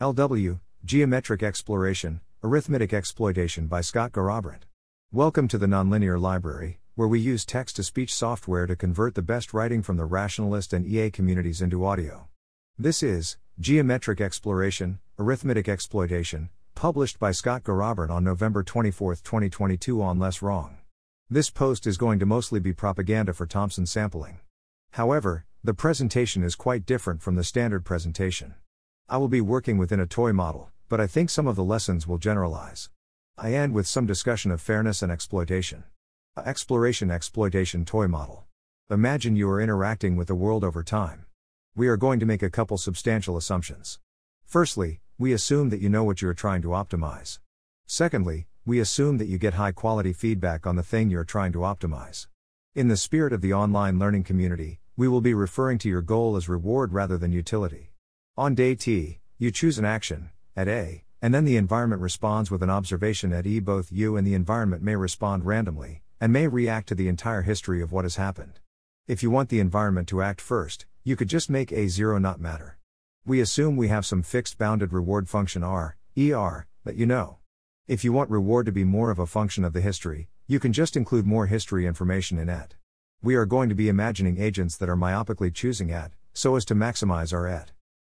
LW, Geometric Exploration, Arithmetic Exploitation by Scott Garrabrant. Welcome to the Nonlinear Library, where we use text to speech software to convert the best writing from the rationalist and EA communities into audio. This is Geometric Exploration, Arithmetic Exploitation, published by Scott Garrabrant on November 24, 2022 on Less Wrong. This post is going to mostly be propaganda for Thompson sampling. However, the presentation is quite different from the standard presentation. I will be working within a toy model, but I think some of the lessons will generalize. I end with some discussion of fairness and exploitation. A exploration exploitation toy model. Imagine you are interacting with the world over time. We are going to make a couple substantial assumptions. Firstly, we assume that you know what you are trying to optimize. Secondly, we assume that you get high quality feedback on the thing you're trying to optimize. In the spirit of the online learning community, we will be referring to your goal as reward rather than utility. On day T, you choose an action, at A, and then the environment responds with an observation at E. Both you and the environment may respond randomly, and may react to the entire history of what has happened. If you want the environment to act first, you could just make A0 not matter. We assume we have some fixed bounded reward function R, ER, that you know. If you want reward to be more of a function of the history, you can just include more history information in at. We are going to be imagining agents that are myopically choosing at, so as to maximize our et.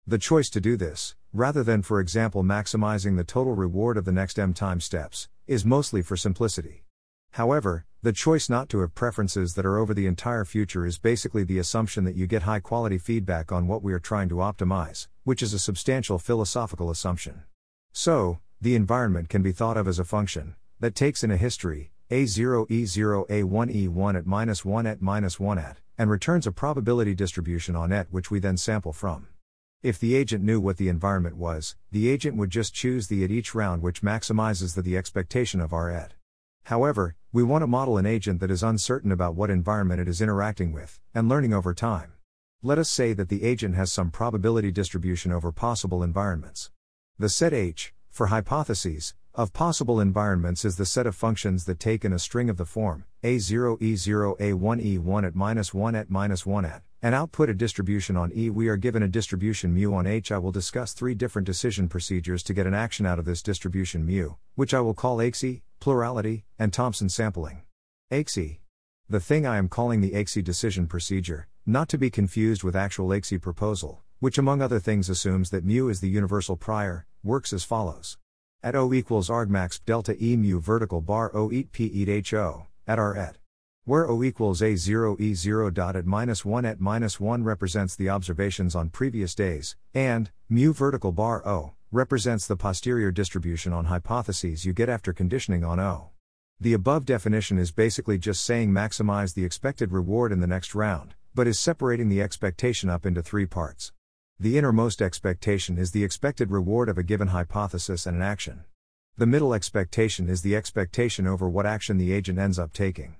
The choice to do this, rather than for example maximizing the total reward of the next m time steps, is mostly for simplicity. However, the choice not to have preferences that are over the entire future is basically the assumption that you get high quality feedback on what we are trying to optimize, which is a substantial philosophical assumption. So, the environment can be thought of as a function that takes in a history, a0 e0 a1 e1 at minus 1 at minus 1 at, and returns a probability distribution on et which we then sample from. If the agent knew what the environment was, the agent would just choose the at each round which maximizes the, the expectation of our at. However, we want to model an agent that is uncertain about what environment it is interacting with, and learning over time. Let us say that the agent has some probability distribution over possible environments. The set H, for hypotheses, of possible environments is the set of functions that take in a string of the form a0 e0 a1 e1 at minus 1 at minus 1 at and output a distribution on E. We are given a distribution mu on H. I will discuss three different decision procedures to get an action out of this distribution mu, which I will call AIXI, plurality, and Thompson sampling. AIXI. The thing I am calling the AIXI decision procedure, not to be confused with actual AIXI proposal, which among other things assumes that mu is the universal prior, works as follows. At O equals argmax delta E mu vertical bar O eat P eat H O, at R et where O equals A0 E0 dot at minus 1 at minus 1 represents the observations on previous days, and mu vertical bar O represents the posterior distribution on hypotheses you get after conditioning on O. The above definition is basically just saying maximize the expected reward in the next round, but is separating the expectation up into three parts. The innermost expectation is the expected reward of a given hypothesis and an action. The middle expectation is the expectation over what action the agent ends up taking.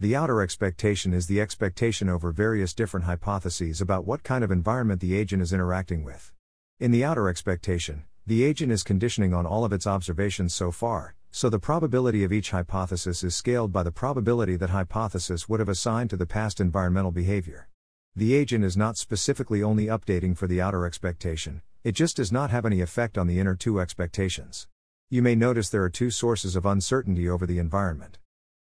The outer expectation is the expectation over various different hypotheses about what kind of environment the agent is interacting with. In the outer expectation, the agent is conditioning on all of its observations so far, so the probability of each hypothesis is scaled by the probability that hypothesis would have assigned to the past environmental behavior. The agent is not specifically only updating for the outer expectation, it just does not have any effect on the inner two expectations. You may notice there are two sources of uncertainty over the environment.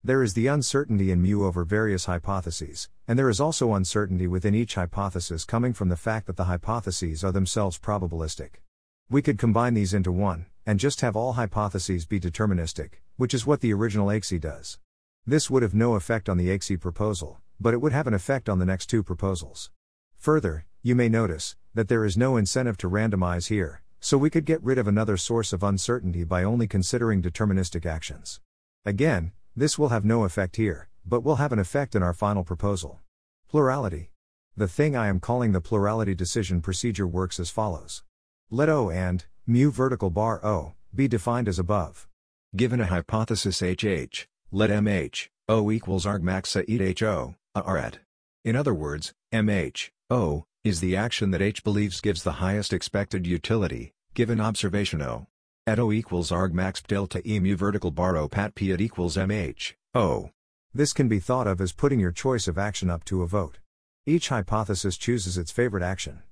There is the uncertainty in mu over various hypotheses, and there is also uncertainty within each hypothesis coming from the fact that the hypotheses are themselves probabilistic. We could combine these into one, and just have all hypotheses be deterministic, which is what the original AIXI does. This would have no effect on the AIXI proposal, but it would have an effect on the next two proposals. Further, you may notice that there is no incentive to randomize here, so we could get rid of another source of uncertainty by only considering deterministic actions. Again, this will have no effect here, but will have an effect in our final proposal. Plurality. The thing I am calling the plurality decision procedure works as follows. Let O and mu vertical bar O be defined as above. Given a hypothesis HH, let MH, O equals argmaxa eat HO, at. In other words, MH, O, is the action that H believes gives the highest expected utility, given observation O. At O equals arg max delta E mu vertical bar O pat P at equals MH, O. This can be thought of as putting your choice of action up to a vote. Each hypothesis chooses its favorite action.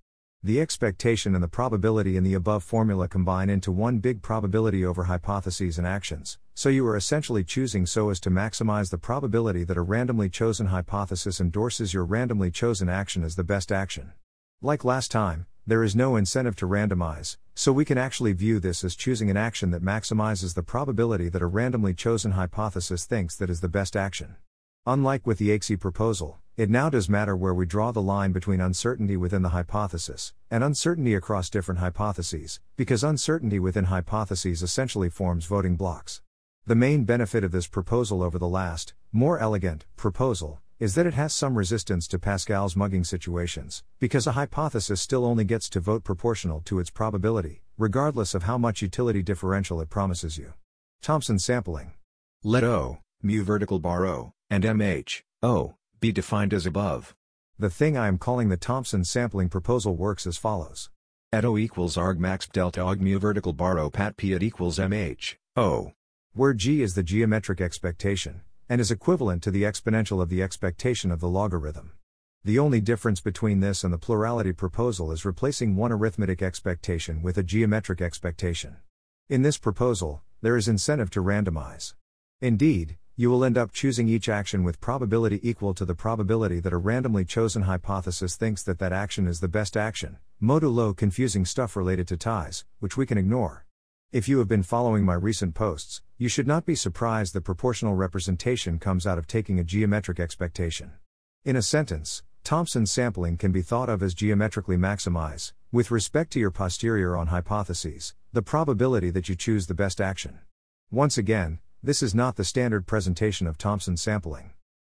The expectation and the probability in the above formula combine into one big probability over hypotheses and actions, so you are essentially choosing so as to maximize the probability that a randomly chosen hypothesis endorses your randomly chosen action as the best action. Like last time, there is no incentive to randomize, so we can actually view this as choosing an action that maximizes the probability that a randomly chosen hypothesis thinks that is the best action. Unlike with the AIXI proposal, it now does matter where we draw the line between uncertainty within the hypothesis and uncertainty across different hypotheses, because uncertainty within hypotheses essentially forms voting blocks. The main benefit of this proposal over the last, more elegant, proposal is that it has some resistance to Pascal's mugging situations, because a hypothesis still only gets to vote proportional to its probability, regardless of how much utility differential it promises you. Thompson sampling. Let O, mu vertical bar O, and MH, O, be defined as above. The thing I am calling the Thompson sampling proposal works as follows. At O equals arg max delta og mu vertical bar O pat P at equals MH, O. Where G is the geometric expectation, and is equivalent to the exponential of the expectation of the logarithm. The only difference between this and the plurality proposal is replacing one arithmetic expectation with a geometric expectation. In this proposal, there is incentive to randomize. Indeed, you will end up choosing each action with probability equal to the probability that a randomly chosen hypothesis thinks that that action is the best action, modulo confusing stuff related to ties, which we can ignore. If you have been following my recent posts, you should not be surprised that proportional representation comes out of taking a geometric expectation. In a sentence, Thompson sampling can be thought of as geometrically maximize, with respect to your posterior on hypotheses, the probability that you choose the best action. Once again, this is not the standard presentation of Thompson sampling.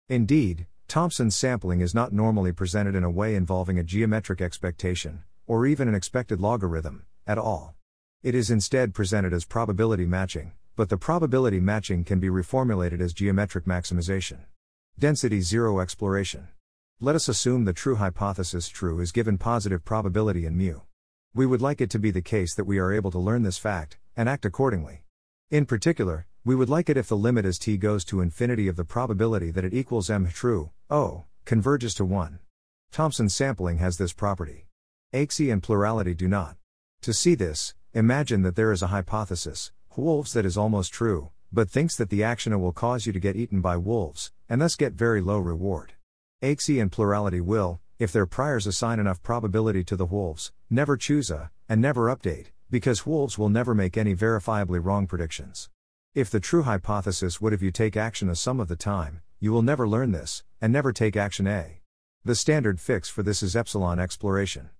Indeed, Thompson sampling is not normally presented in a way involving a geometric expectation, or even an expected logarithm, at all. It is instead presented as probability matching, but the probability matching can be reformulated as geometric maximization. Density zero exploration. Let us assume the true hypothesis true is given positive probability in mu. We would like it to be the case that we are able to learn this fact, and act accordingly. In particular, we would like it if the limit as t goes to infinity of the probability that it equals m true, o, converges to 1. Thompson sampling has this property. AIXI and plurality do not. To see this, imagine that there is a hypothesis, wolves that is almost true, but thinks that the action will cause you to get eaten by wolves, and thus get very low reward. AIXI and plurality will, if their priors assign enough probability to the wolves, never choose a, and never update, because wolves will never make any verifiably wrong predictions. If the true hypothesis would have you take action a sum of the time, you will never learn this, and never take action A. The standard fix for this is epsilon exploration.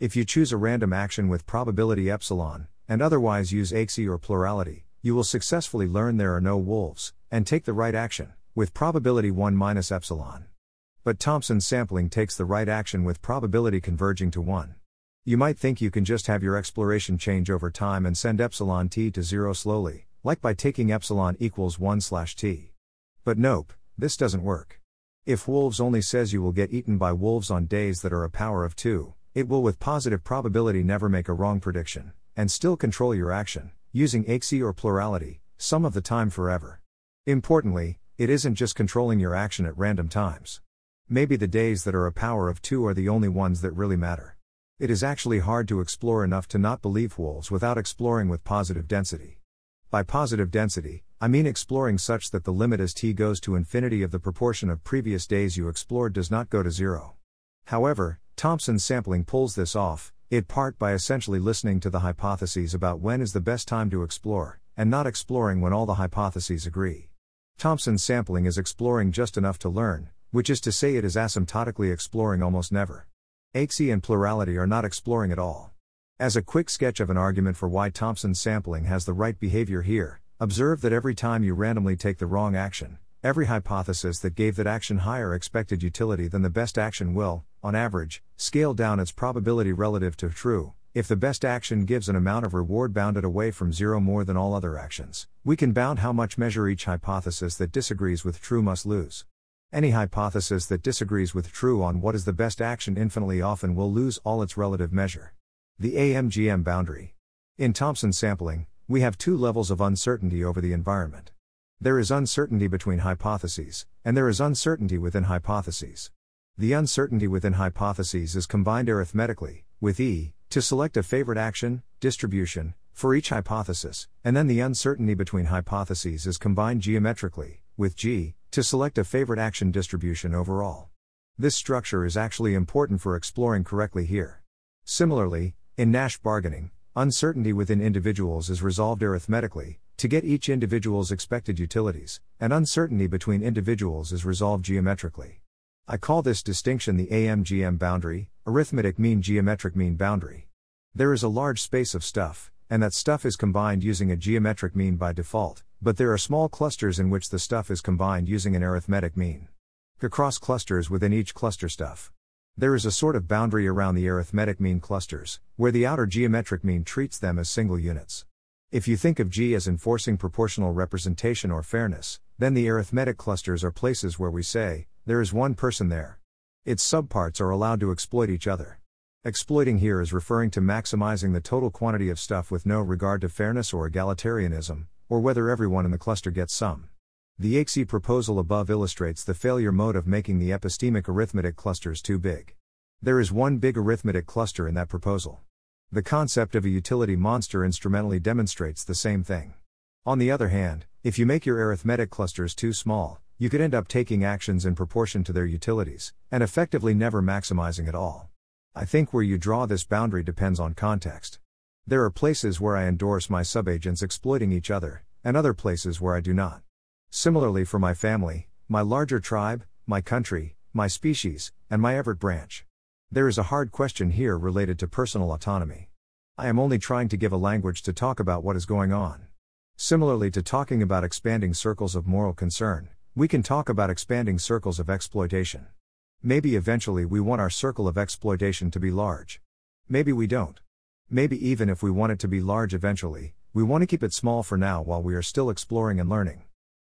If you choose a random action with probability epsilon, and otherwise use AIXI or plurality, you will successfully learn there are no wolves, and take the right action, with probability 1 minus epsilon. But Thompson sampling takes the right action with probability converging to 1. You might think you can just have your exploration change over time and send epsilon t to 0 slowly, like by taking epsilon equals 1 slash t. But nope, this doesn't work. If wolves only says you will get eaten by wolves on days that are a power of 2, it will with positive probability never make a wrong prediction, and still control your action, using AIXI or plurality, some of the time forever. Importantly, it isn't just controlling your action at random times. Maybe the days that are a power of 2 are the only ones that really matter. It is actually hard to explore enough to not believe wolves without exploring with positive density. By positive density, I mean exploring such that the limit as t goes to infinity of the proportion of previous days you explored does not go to zero. However, Thompson's sampling pulls this off, it part by essentially listening to the hypotheses about when is the best time to explore, and not exploring when all the hypotheses agree. Thompson's sampling is exploring just enough to learn, which is to say it is asymptotically exploring almost never. AIXI and plurality are not exploring at all. As a quick sketch of an argument for why Thompson sampling has the right behavior here, observe that every time you randomly take the wrong action, every hypothesis that gave that action higher expected utility than the best action will, on average, scale down its probability relative to true. If the best action gives an amount of reward bounded away from zero more than all other actions, we can bound how much measure each hypothesis that disagrees with true must lose. Any hypothesis that disagrees with true on what is the best action infinitely often will lose all its relative measure. The AMGM boundary. In Thompson sampling, we have two levels of uncertainty over the environment. There is uncertainty between hypotheses, and there is uncertainty within hypotheses. The uncertainty within hypotheses is combined arithmetically, with E, to select a favorite action, distribution, for each hypothesis, and then the uncertainty between hypotheses is combined geometrically, with G, to select a favorite action distribution overall. This structure is actually important for exploring correctly here. Similarly, in Nash bargaining, uncertainty within individuals is resolved arithmetically, to get each individual's expected utilities, and uncertainty between individuals is resolved geometrically. I call this distinction the AMGM boundary, arithmetic mean geometric mean boundary. There is a large space of stuff, and that stuff is combined using a geometric mean by default, but there are small clusters in which the stuff is combined using an arithmetic mean. Across clusters within each cluster stuff. There is a sort of boundary around the arithmetic mean clusters, where the outer geometric mean treats them as single units. If you think of G as enforcing proportional representation or fairness, then the arithmetic clusters are places where we say, there is one person there. Its subparts are allowed to exploit each other. Exploiting here is referring to maximizing the total quantity of stuff with no regard to fairness or egalitarianism, or whether everyone in the cluster gets some. The AIXI proposal above illustrates the failure mode of making the epistemic arithmetic clusters too big. There is one big arithmetic cluster in that proposal. The concept of a utility monster instrumentally demonstrates the same thing. On the other hand, if you make your arithmetic clusters too small, you could end up taking actions in proportion to their utilities, and effectively never maximizing at all. I think where you draw this boundary depends on context. There are places where I endorse my subagents exploiting each other, and other places where I do not. Similarly, for my family, my larger tribe, my country, my species, and my Everett branch. There is a hard question here related to personal autonomy. I am only trying to give a language to talk about what is going on. Similarly to talking about expanding circles of moral concern, we can talk about expanding circles of exploitation. Maybe eventually we want our circle of exploitation to be large. Maybe we don't. Maybe even if we want it to be large eventually, we want to keep it small for now while we are still exploring and learning.